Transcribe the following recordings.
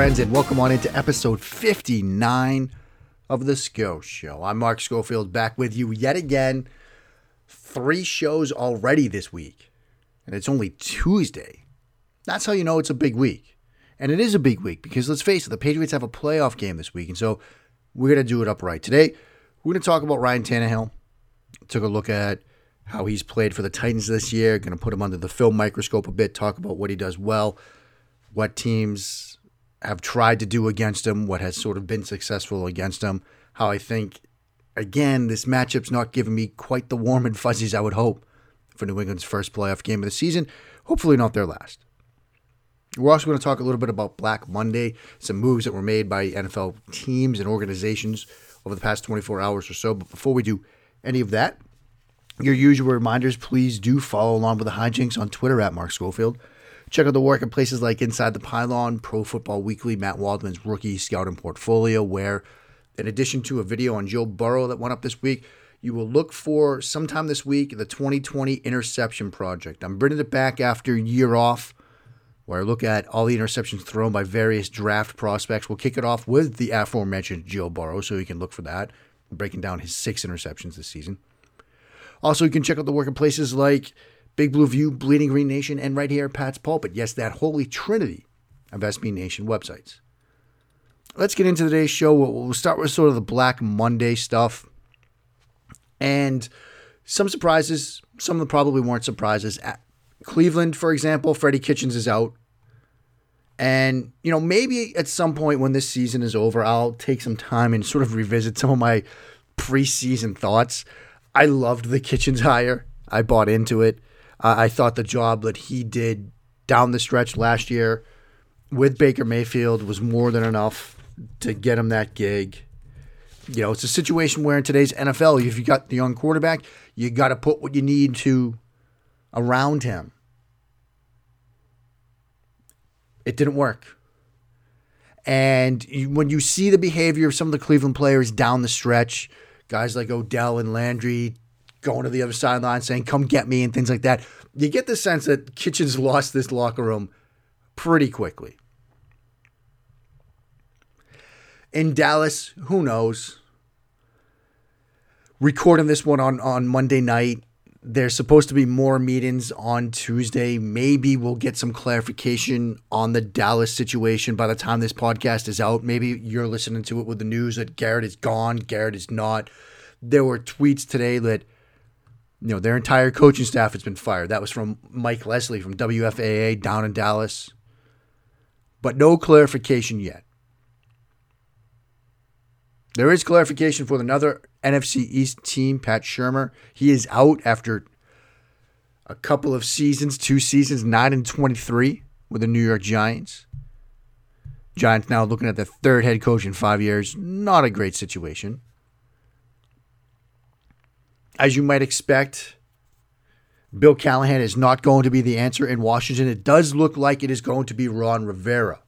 Friends, and welcome on into episode 59 of The Sco Show. I'm Mark Schofield back with you yet again. Three shows already this week, and it's only Tuesday. That's how you know it's a big week. And it is a big week because let's face it, the Patriots have a playoff game this week, and so we're going to do it upright. Today, we're going to talk about Ryan Tannehill. Took a look at how he's played for the Titans this year, going to put him under the film microscope a bit, talk about what he does well, what teams have tried to do against him, what has sort of been successful against him, how I think, again, this matchup's not giving me quite the warm and fuzzies I would hope for New England's first playoff game of the season. Hopefully, not their last. We're also going to talk a little bit about Black Monday, some moves that were made by NFL teams and organizations over the past 24 hours or so. But before we do any of that, your usual reminders, please do follow along with the hijinks on Twitter at Mark Schofield. Check out the work in places like Inside the Pylon, Pro Football Weekly, Matt Waldman's rookie scouting portfolio, where in addition to a video on Joe Burrow that went up this week, you will look for sometime this week the 2020 Interception Project. I'm bringing it back after a year off, where I look at all the interceptions thrown by various draft prospects. We'll kick it off with the aforementioned Joe Burrow, so you can look for that. Breaking down his six interceptions this season. Also, you can check out the work in places like Big Blue View, Bleeding Green Nation, and right here, Pat's Pulpit. Yes, that holy trinity of SB Nation websites. Let's get into today's show. We'll start with sort of the Black Monday stuff. And some surprises, some of them probably weren't surprises. At Cleveland, for example, Freddie Kitchens is out. And, you know, maybe at some point when this season is over, I'll take some time and sort of revisit some of my preseason thoughts. I loved the Kitchens hire. I bought into it. Uh, I thought the job that he did down the stretch last year with Baker Mayfield was more than enough to get him that gig. You know, it's a situation where in today's NFL, if you got the young quarterback, you got to put what you need to around him. It didn't work. And when you see the behavior of some of the Cleveland players down the stretch, guys like Odell and Landry going to the other sideline saying, come get me, and things like that. You get the sense that Kitchens lost this locker room pretty quickly. In Dallas, who knows? Recording this one on, on Monday night. There's supposed to be more meetings on Tuesday. Maybe we'll get some clarification on the Dallas situation by the time this podcast is out. Maybe you're listening to it with the news that Garrett is gone, Garrett is not. There were tweets today that you know their entire coaching staff has been fired. That was from Mike Leslie from WFAA down in Dallas. But no clarification yet. There is clarification for another NFC East team, Pat Shurmur. He is out after a couple of seasons, two seasons, 9 and 23 with the New York Giants. Giants now looking at the third head coach in five years. Not a great situation. As you might expect, Bill Callahan is not going to be the answer in Washington. It does look like it is going to be Ron Rivera.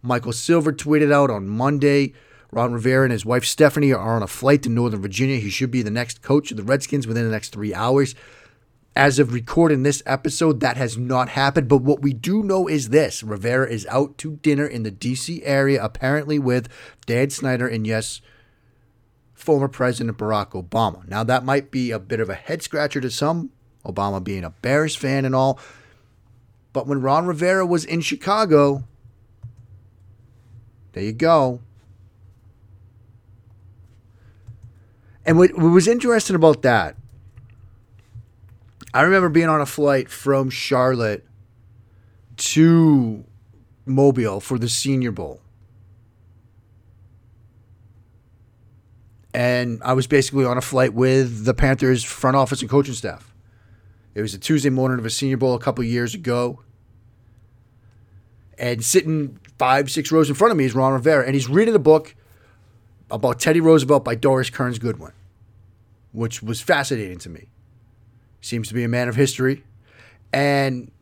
Michael Silver tweeted out on Monday Ron Rivera and his wife Stephanie are on a flight to Northern Virginia. He should be the next coach of the Redskins within the next three hours. As of recording this episode, that has not happened. But what we do know is this Rivera is out to dinner in the D.C. area, apparently with Dan Snyder and, yes, former President Barack Obama. Now, that might be a bit of a head scratcher to some, Obama being a Bears fan and all. But when Ron Rivera was in Chicago, there you go. And what, was interesting about that, I remember being on a flight from Charlotte to Mobile for the Senior Bowl. And I was basically on a flight with the Panthers front office and coaching staff. It was a Tuesday morning of a Senior Bowl a couple years ago. And sitting five, six rows in front of me is Ron Rivera, and he's reading a book about Teddy Roosevelt by Doris Kearns Goodwin, which was fascinating to me. Seems to be a man of history. And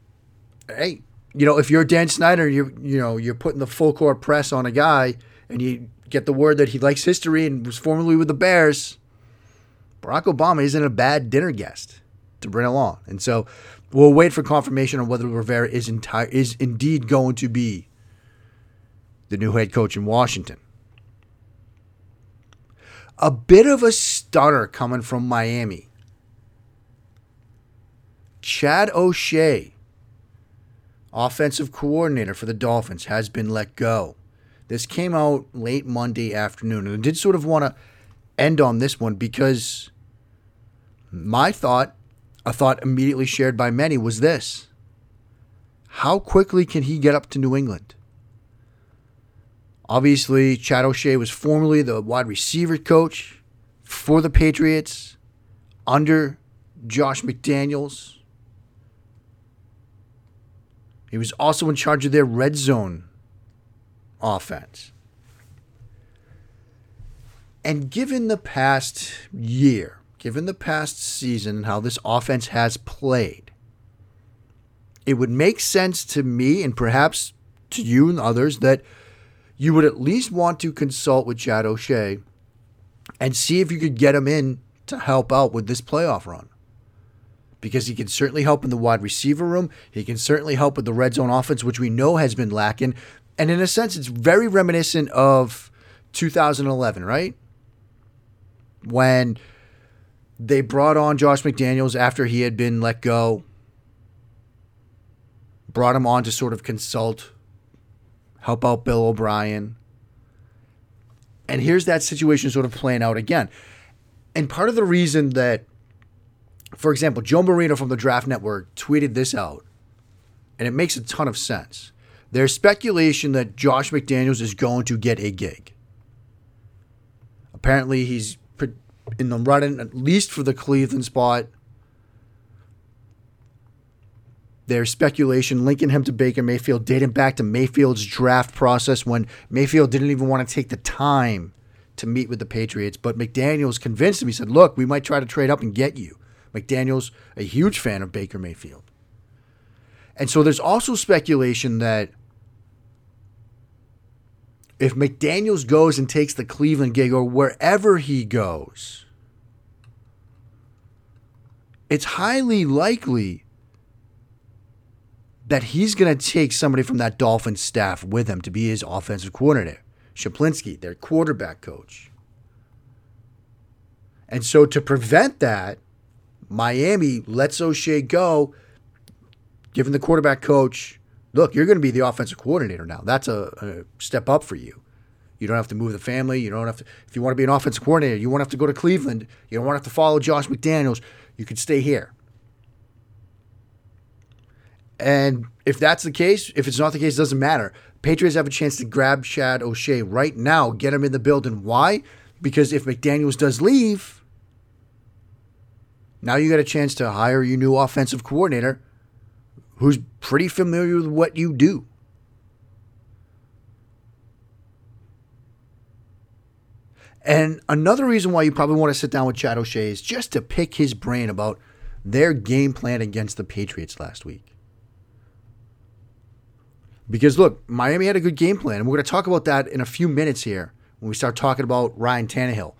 hey, you know, if you're Dan Snyder, you you know, you're putting the full court press on a guy and you get the word that he likes history and was formerly with the Bears, Barack Obama isn't a bad dinner guest to bring along. And so we'll wait for confirmation on whether Rivera is entire is indeed going to be the new head coach in Washington. A bit of a stutter coming from Miami. Chad O'Shea, offensive coordinator for the Dolphins, has been let go. This came out late Monday afternoon, and I did sort of want to end on this one because my thought, a thought immediately shared by many, was this How quickly can he get up to New England? Obviously, Chad O'Shea was formerly the wide receiver coach for the Patriots under Josh McDaniels. He was also in charge of their red zone offense. And given the past year, given the past season how this offense has played, it would make sense to me and perhaps to you and others that you would at least want to consult with Chad O'Shea and see if you could get him in to help out with this playoff run. Because he can certainly help in the wide receiver room. He can certainly help with the red zone offense, which we know has been lacking. And in a sense, it's very reminiscent of 2011, right? When they brought on Josh McDaniels after he had been let go, brought him on to sort of consult, help out Bill O'Brien. And here's that situation sort of playing out again. And part of the reason that, for example, Joe Marino from the Draft Network tweeted this out, and it makes a ton of sense. There's speculation that Josh McDaniels is going to get a gig. Apparently, he's in the running at least for the Cleveland spot. There's speculation linking him to Baker Mayfield, dating back to Mayfield's draft process when Mayfield didn't even want to take the time to meet with the Patriots. But McDaniels convinced him. He said, Look, we might try to trade up and get you. McDaniels, a huge fan of Baker Mayfield. And so there's also speculation that if McDaniels goes and takes the Cleveland gig or wherever he goes, it's highly likely that he's going to take somebody from that Dolphins staff with him to be his offensive coordinator. Schuplinski, their quarterback coach. And so to prevent that, Miami lets O'Shea go, giving the quarterback coach look, you're going to be the offensive coordinator now. That's a, a, step up for you. You don't have to move the family. You don't have to. If you want to be an offensive coordinator, you won't have to go to Cleveland. You don't want to have to follow Josh McDaniels. You can stay here. And if that's the case, if it's not the case, it doesn't matter. Patriots have a chance to grab Chad O'Shea right now, get him in the building. Why? Because if McDaniels does leave, now you got a chance to hire your new offensive coordinator who's pretty familiar with what you do. And another reason why you probably want to sit down with Chad O'Shea is just to pick his brain about their game plan against the Patriots last week. Because look, Miami had a good game plan, and we're going to talk about that in a few minutes here when we start talking about Ryan Tannehill.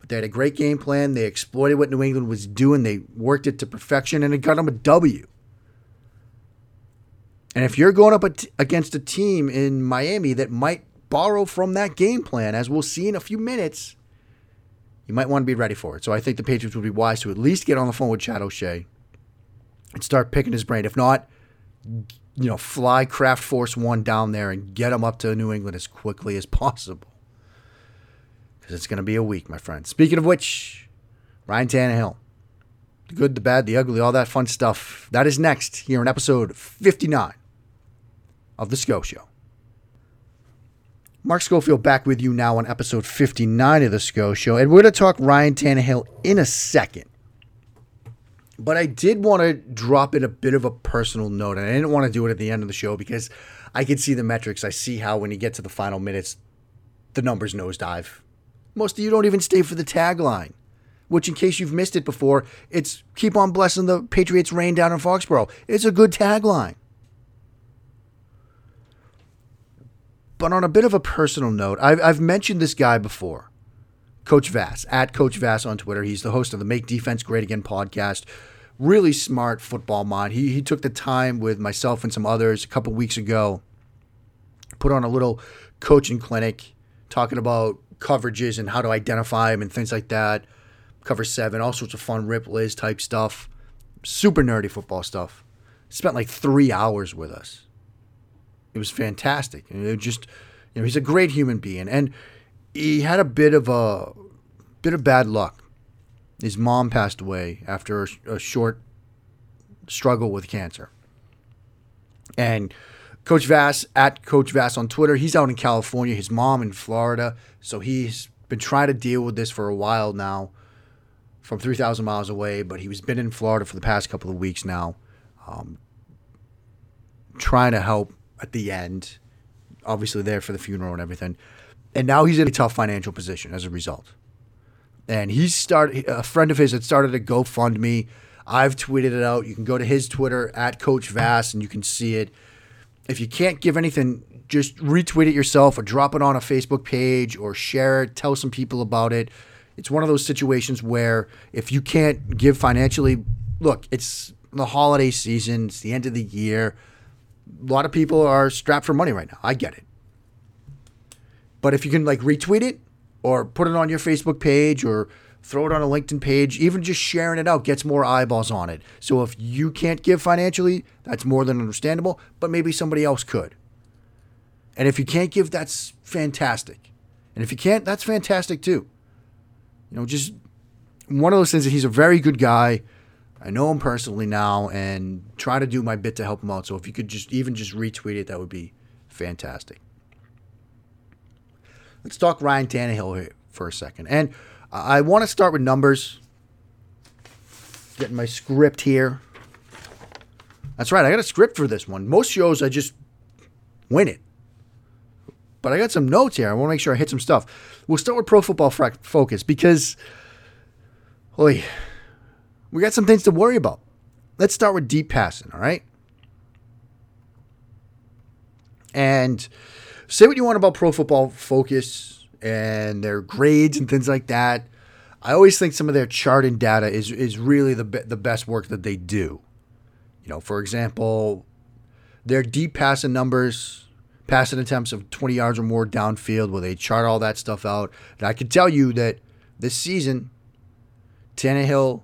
But they had a great game plan. They exploited what New England was doing. They worked it to perfection, and it got them a W. And if you're going up against a team in Miami that might borrow from that game plan, as we'll see in a few minutes, you might want to be ready for it. So I think the Patriots would be wise to at least get on the phone with Chad O'Shea and start picking his brain. If not, you know, fly Kraft Force One down there and get him up to New England as quickly as possible. Because it's going to be a week, my friend. Speaking of which, Ryan Tannehill the good, the bad, the ugly, all that fun stuff. That is next here in episode 59 of The Sco Show. Mark Schofield back with you now on episode 59 of The Sco Show, and we're going to talk Ryan Tannehill in a second. But I did want to drop in a bit of a personal note, and I didn't want to do it at the end of the show because I can see the metrics. I see how when you get to the final minutes, the numbers nosedive. Most of you don't even stay for the tagline, which, in case you've missed it before, it's keep on blessing the Patriots rain down in Foxborough. It's a good tagline. But on a bit of a personal note, I've, I've mentioned this guy before. Coach Vass, at Coach Vass on Twitter. He's the host of the Make Defense Great Again podcast. Really smart football mind. He, he took the time with myself and some others a couple weeks ago, put on a little coaching clinic talking about coverages and how to identify them and things like that. Cover seven, all sorts of fun Rip Liz type stuff. Super nerdy football stuff. Spent like three hours with us. It was fantastic. And it just, you know, he's a great human being. And he had a bit of a bit of bad luck. His mom passed away after a, a short struggle with cancer. And Coach Vass at Coach Vass on Twitter, he's out in California, his mom in Florida. So he's been trying to deal with this for a while now from 3,000 miles away, but he's been in Florida for the past couple of weeks now, um, trying to help at the end. Obviously, there for the funeral and everything. And now he's in a tough financial position as a result. And he's started, a friend of his had started a GoFundMe. I've tweeted it out. You can go to his Twitter at Coach Vass and you can see it. If you can't give anything, just retweet it yourself or drop it on a Facebook page or share it, tell some people about it. It's one of those situations where if you can't give financially, look, it's the holiday season, it's the end of the year. A lot of people are strapped for money right now. I get it. But if you can like retweet it or put it on your Facebook page or throw it on a LinkedIn page, even just sharing it out gets more eyeballs on it. So if you can't give financially, that's more than understandable, but maybe somebody else could. And if you can't give, that's fantastic. And if you can't, that's fantastic too. You know, just one of those things that he's a very good guy. I know him personally now and try to do my bit to help him out. So if you could just even just retweet it, that would be fantastic. Let's talk Ryan Tannehill for a second. And I want to start with numbers. Getting my script here. That's right, I got a script for this one. Most shows I just win it. But I got some notes here. I want to make sure I hit some stuff. We'll start with Pro Football Focus because, holy, we got some things to worry about. Let's start with deep passing, all right? And say what you want about Pro Football Focus and their grades and things like that. I always think some of their charting data is is really the be- the best work that they do. You know, for example, their deep passing numbers passing attempts of 20 yards or more downfield where they chart all that stuff out. And I can tell you that this season, Tannehill,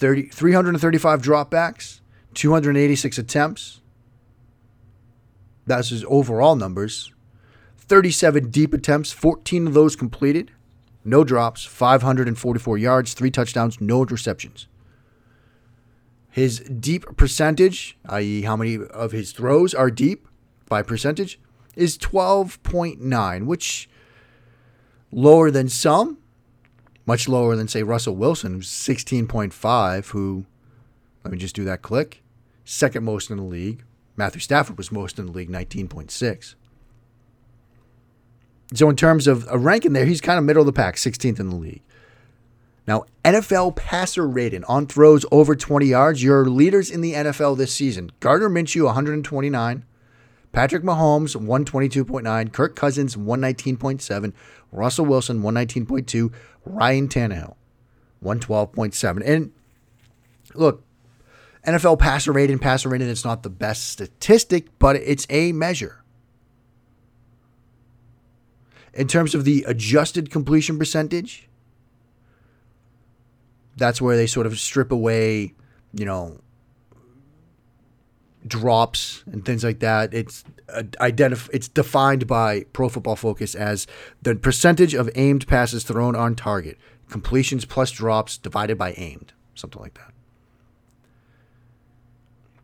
30, 335 dropbacks, 286 attempts. That's his overall numbers. 37 deep attempts, 14 of those completed. No drops, 544 yards, three touchdowns, no interceptions. His deep percentage, i.e., how many of his throws are deep, by percentage is 12.9, which lower than some, much lower than say Russell Wilson, who's 16.5, who let me just do that click, second most in the league. Matthew Stafford was most in the league, 19.6. So in terms of a ranking there, he's kind of middle of the pack, 16th in the league. Now, NFL passer rating on throws over 20 yards, your leaders in the NFL this season. Gardner Minshew, 129. Patrick Mahomes, 122.9. Kirk Cousins, 119.7. Russell Wilson, 119.2. Ryan Tannehill, 112.7. And look, NFL passer rating, passer rating, it's not the best statistic, but it's a measure. In terms of the adjusted completion percentage, that's where they sort of strip away, you know, drops and things like that. It's uh, identif- It's defined by Pro Football Focus as the percentage of aimed passes thrown on target, completions plus drops divided by aimed, something like that.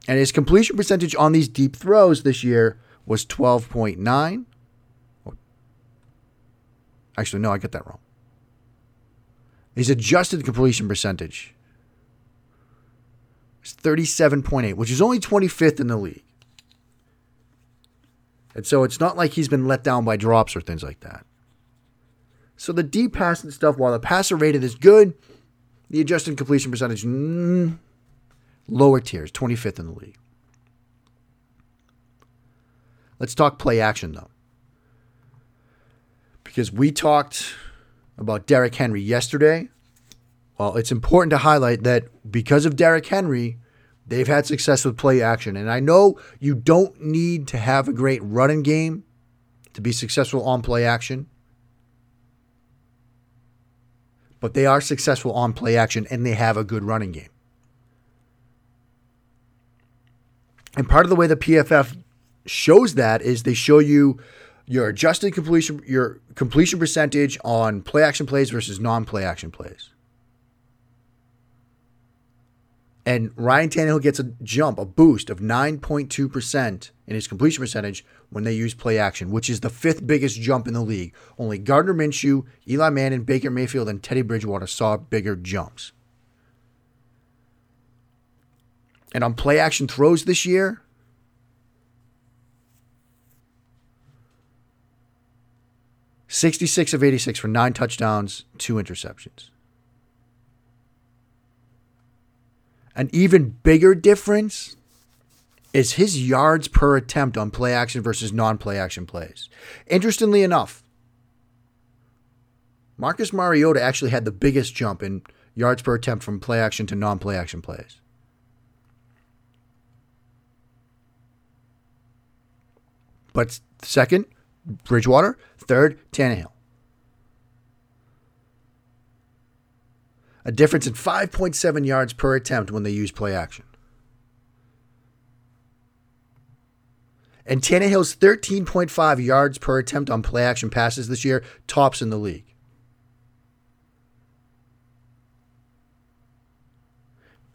And his completion percentage on these deep throws this year was 12.9. Actually, no, I get that wrong. His adjusted completion percentage 37.8, which is only 25th in the league. And so it's not like he's been let down by drops or things like that. So the deep passing stuff, while the passer rated is good, the adjusted completion percentage, mm, lower tiers, 25th in the league. Let's talk play action, though. Because we talked about Derrick Henry yesterday well, it's important to highlight that because of Derrick Henry, they've had success with play action. And I know you don't need to have a great running game to be successful on play action. But they are successful on play action and they have a good running game. And part of the way the PFF shows that is they show you your adjusted completion your completion percentage on play action plays versus non-play action plays. And Ryan Tannehill gets a jump, a boost of 9.2% in his completion percentage when they use play action, which is the fifth biggest jump in the league. Only Gardner Minshew, Eli Manning, Baker Mayfield, and Teddy Bridgewater saw bigger jumps. And on play action throws this year, Sixty-six of eighty-six for nine touchdowns, two interceptions. An even bigger difference is his yards per attempt on play action versus non play action plays. Interestingly enough, Marcus Mariota actually had the biggest jump in yards per attempt from play action to non play action plays. But second, Bridgewater. Third, Tannehill. A difference in 5.7 yards per attempt when they use play action. And Tannehill's 13.5 yards per attempt on play action passes this year tops in the league.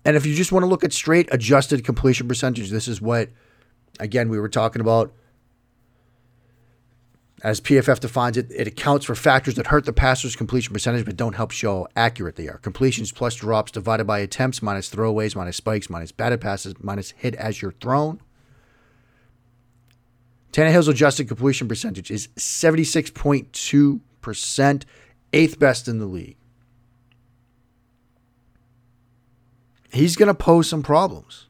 And if you just want to look at straight adjusted completion percentage, this is what, again, we were talking about as PFF defines it, it accounts for factors that hurt the passer's completion percentage but don't help show how accurate they are. Completions plus drops divided by attempts minus throwaways minus spikes minus batted passes minus hit as you're thrown. Tannehill's adjusted completion percentage is 76.2%, eighth best in the league. He's going to pose some problems.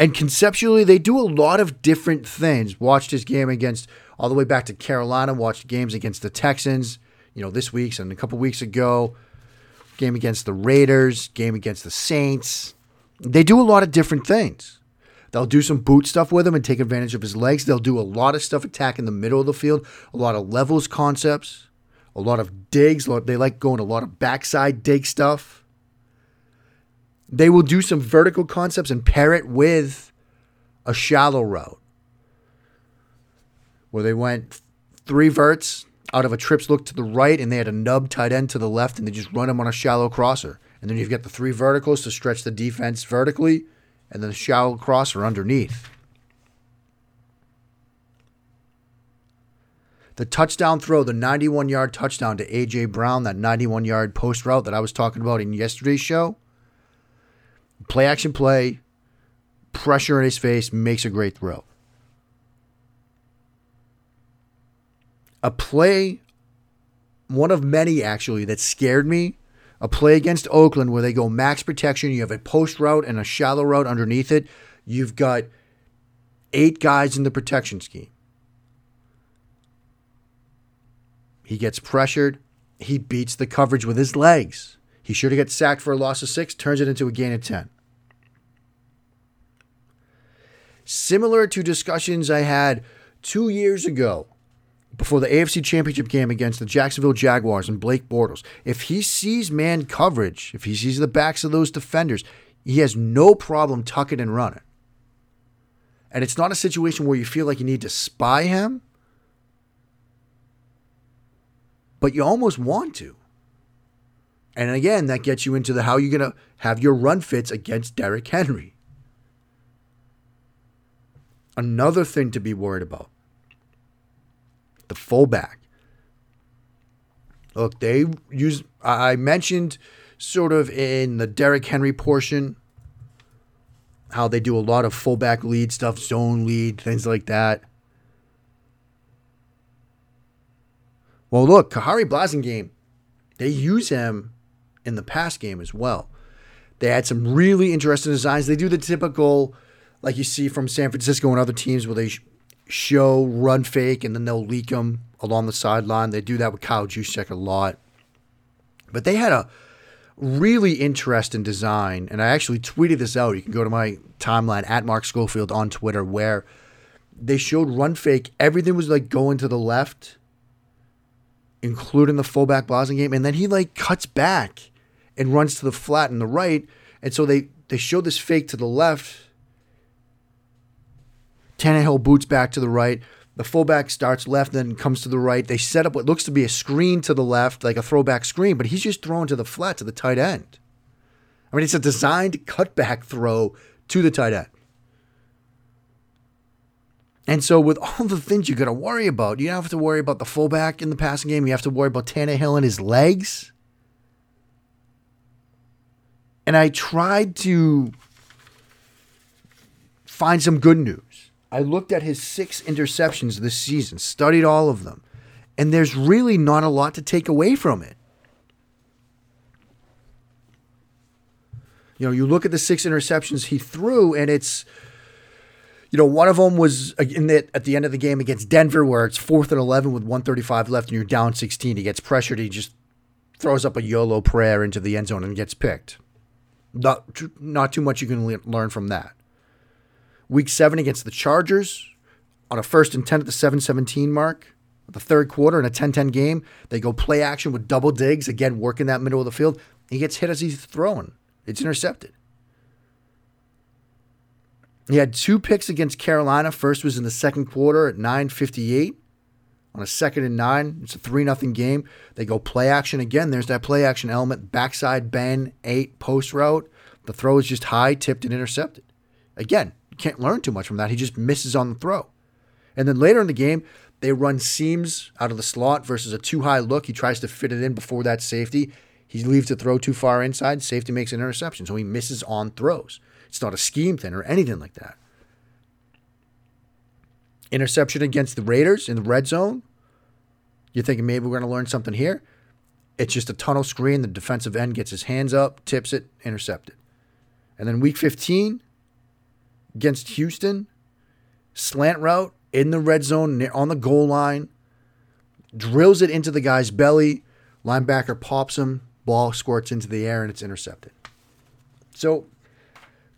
And conceptually, they do a lot of different things. Watched his game against all the way back to Carolina, watched games against the Texans, you know, this week's and a couple weeks ago, game against the Raiders, game against the Saints. They do a lot of different things. They'll do some boot stuff with him and take advantage of his legs. They'll do a lot of stuff attacking the middle of the field, a lot of levels concepts, a lot of digs. They like going a lot of backside dig stuff. They will do some vertical concepts and pair it with a shallow route where they went three verts out of a trips look to the right and they had a nub tight end to the left and they just run them on a shallow crosser. And then you've got the three verticals to stretch the defense vertically and then the shallow crosser underneath. The touchdown throw, the 91 yard touchdown to A.J. Brown, that 91 yard post route that I was talking about in yesterday's show. Play action play, pressure in his face, makes a great throw. a play, one of many actually, that scared me. A play against Oakland where they go max protection. You have a post route and a shallow route underneath it. You've got eight guys in the protection scheme. He gets pressured. He beats the coverage with his legs. He sure to get sacked for a loss of six, turns it into a gain of 10. Similar to discussions I had two years ago before the AFC Championship game against the Jacksonville Jaguars and Blake Bortles, if he sees man coverage, if he sees the backs of those defenders, he has no problem tucking and running. And it's not a situation where you feel like you need to spy him, but you almost want to. And again, that gets you into the how you're going to have your run fits against Derrick Henry. Another thing to be worried about the fullback. Look, they use, I mentioned sort of in the Derrick Henry portion how they do a lot of fullback lead stuff, zone lead, things like that. Well, look, Khari Blasingame, they use him in the pass game as well. They had some really interesting designs. They do the typical, like you see from San Francisco and other teams, where they show run fake and then they'll leak them along the sideline. They do that with Kyle Juszczyk a lot. But they had a really interesting design, and I actually tweeted this out. You can go to my timeline at Mark Schofield on Twitter, where they showed run fake. Everything was like going to the left, including the fullback Blasingame. And then he like cuts back and runs to the flat and the right. And so they, they showed this fake to the left. Tannehill boots back to the right. The fullback starts left, then comes to the right. They set up what looks to be a screen to the left, like a throwback screen, but he's just throwing to the flat to the tight end. I mean, it's a designed cutback throw to the tight end. And so, with all the things you got to worry about, you don't have to worry about the fullback in the passing game. You have to worry about Tannehill and his legs. And I tried to find some good news. I looked at his six interceptions this season, studied all of them, and there's really not a lot to take away from it. You know, you look at the six interceptions he threw, and it's you know, one of them was in the, at the end of the game against Denver, where it's fourth and 11 with 135 left and you're down 16. He gets pressured. He just throws up a YOLO prayer into the end zone and gets picked. Not, not too much you can learn from that. Week seven against the Chargers on a first and 10 at the 717 mark. The third quarter in a 10 10 game, they go play action with double digs, again, working that middle of the field. He gets hit as he's throwing, it's intercepted. He had two picks against Carolina. First was in the second quarter at 9:58 on a second and nine. It's a three nothing game. They go play action again. There's that play action element. Backside bend eight post route. The throw is just high, tipped and intercepted. Again, can't learn too much from that. He just misses on the throw. And then later in the game, they run seams out of the slot versus a two high look. He tries to fit it in before that safety. He leaves the throw too far inside. Safety makes an interception, so he misses on throws. It's not a scheme thing or anything like that. Interception against the Raiders in the red zone. You're thinking maybe we're going to learn something here. It's just a tunnel screen. The defensive end gets his hands up, tips it, intercepted. And then week 15 against Houston, slant route in the red zone on the goal line, drills it into the guy's belly. Linebacker pops him, ball squirts into the air, and it's intercepted. So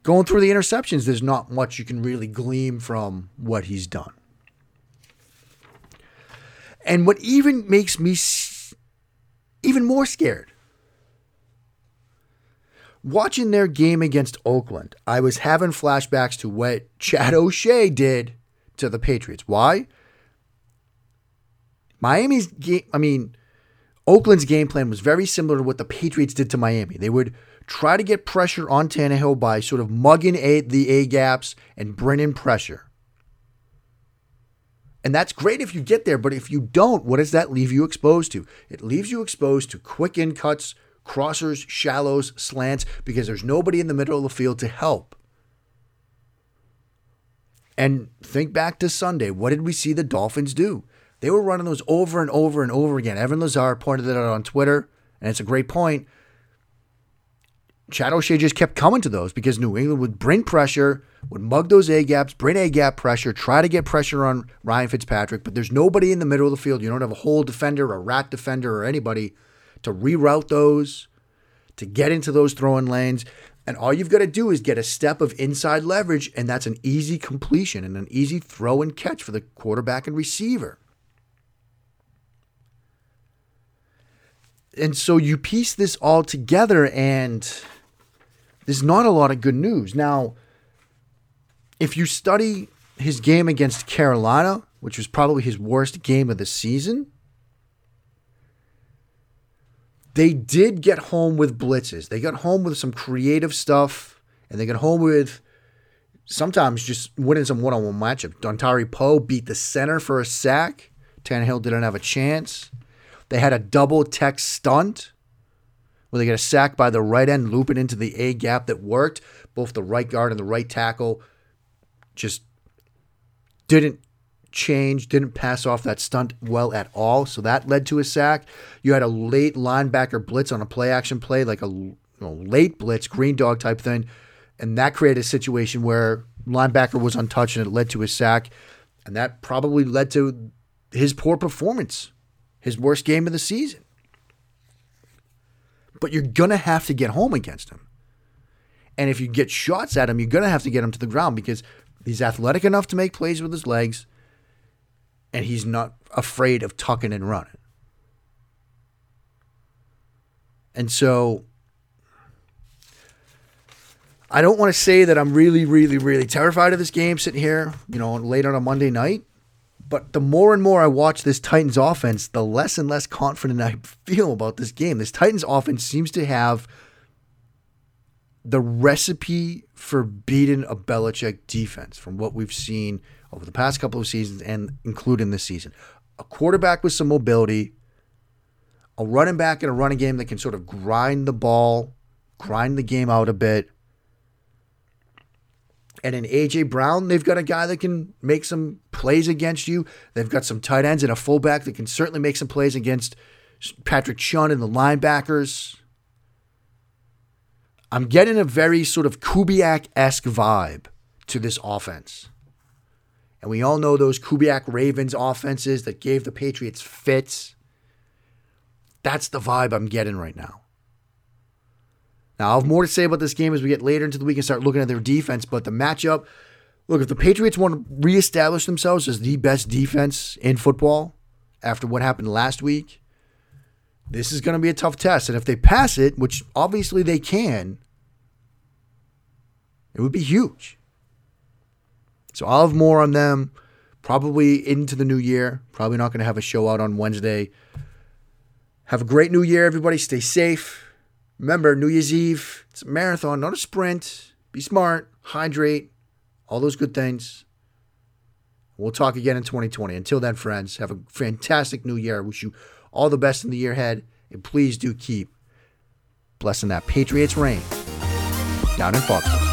going through the interceptions, there's not much you can really glean from what he's done. And what even makes me even more scared, watching their game against Oakland, I was having flashbacks to what Chad O'Shea did to the Patriots. Why? Miami's game, I mean, Oakland's game plan was very similar to what the Patriots did to Miami. They would try to get pressure on Tannehill by sort of mugging a, the A gaps and bringing pressure. And that's great if you get there, but if you don't, what does that leave you exposed to? It leaves you exposed to quick in cuts, crossers, shallows, slants, because there's nobody in the middle of the field to help. And think back to Sunday. What did we see the Dolphins do? They were running those over and over and over again. Evan Lazar pointed it out on Twitter, and it's a great point. Chad O'Shea just kept coming to those because New England would bring pressure, would mug those A gaps, bring A gap pressure, try to get pressure on Ryan Fitzpatrick, but there's nobody in the middle of the field. You don't have a hole defender, a rat defender, or anybody to reroute those, to get into those throwing lanes. And all you've got to do is get a step of inside leverage, and that's an easy completion and an easy throw and catch for the quarterback and receiver. And so you piece this all together, and there's not a lot of good news. Now, if you study his game against Carolina, which was probably his worst game of the season, they did get home with blitzes. They got home with some creative stuff, and they got home with sometimes just winning some one on one matchup. Dontari Poe beat the center for a sack. Tannehill didn't have a chance. They had a double tech stunt where they get a sack by the right end, looping into the A gap that worked. Both the right guard and the right tackle just didn't change, didn't pass off that stunt well at all. So that led to a sack. You had a late linebacker blitz on a play action play, like a you know, late blitz, green dog type thing. And that created a situation where linebacker was untouched and it led to a sack. And that probably led to his poor performance, his worst game of the season but you're going to have to get home against him. And if you get shots at him, you're going to have to get him to the ground because He's athletic enough to make plays with his legs, and he's not afraid of tucking and running. And so I don't want to say that I'm really, really, really terrified of this game sitting here, you know, late on a Monday night. But the more and more I watch this Titans offense, the less and less confident I feel about this game. This Titans offense seems to have the recipe for beating a Belichick defense from what we've seen over the past couple of seasons and including this season. A quarterback with some mobility, a running back in a running game that can sort of grind the ball, grind the game out a bit, and in AJ Brown, they've got a guy that can make some plays against you. They've got some tight ends and a fullback that can certainly make some plays against Patrick Chung and the linebackers. I'm getting a very sort of Kubiak esque vibe to this offense. And we all know those Kubiak Ravens offenses that gave the Patriots fits. That's the vibe I'm getting right now. Now, I'll have more to say about this game as we get later into the week and start looking at their defense, but the matchup look, if the Patriots want to reestablish themselves as the best defense in football after what happened last week, this is going to be a tough test. And if they pass it, which obviously they can, it would be huge. So I'll have more on them probably into the new year. Probably not going to have a show out on Wednesday. Have a great new year, everybody. Stay safe. Remember, New Year's Eve, it's a marathon, not a sprint. Be smart, hydrate, all those good things. We'll talk again in 2020. Until then, friends, have a fantastic new year. I wish you all the best in the year ahead. And please do keep blessing that Patriots reign down in Foxborough.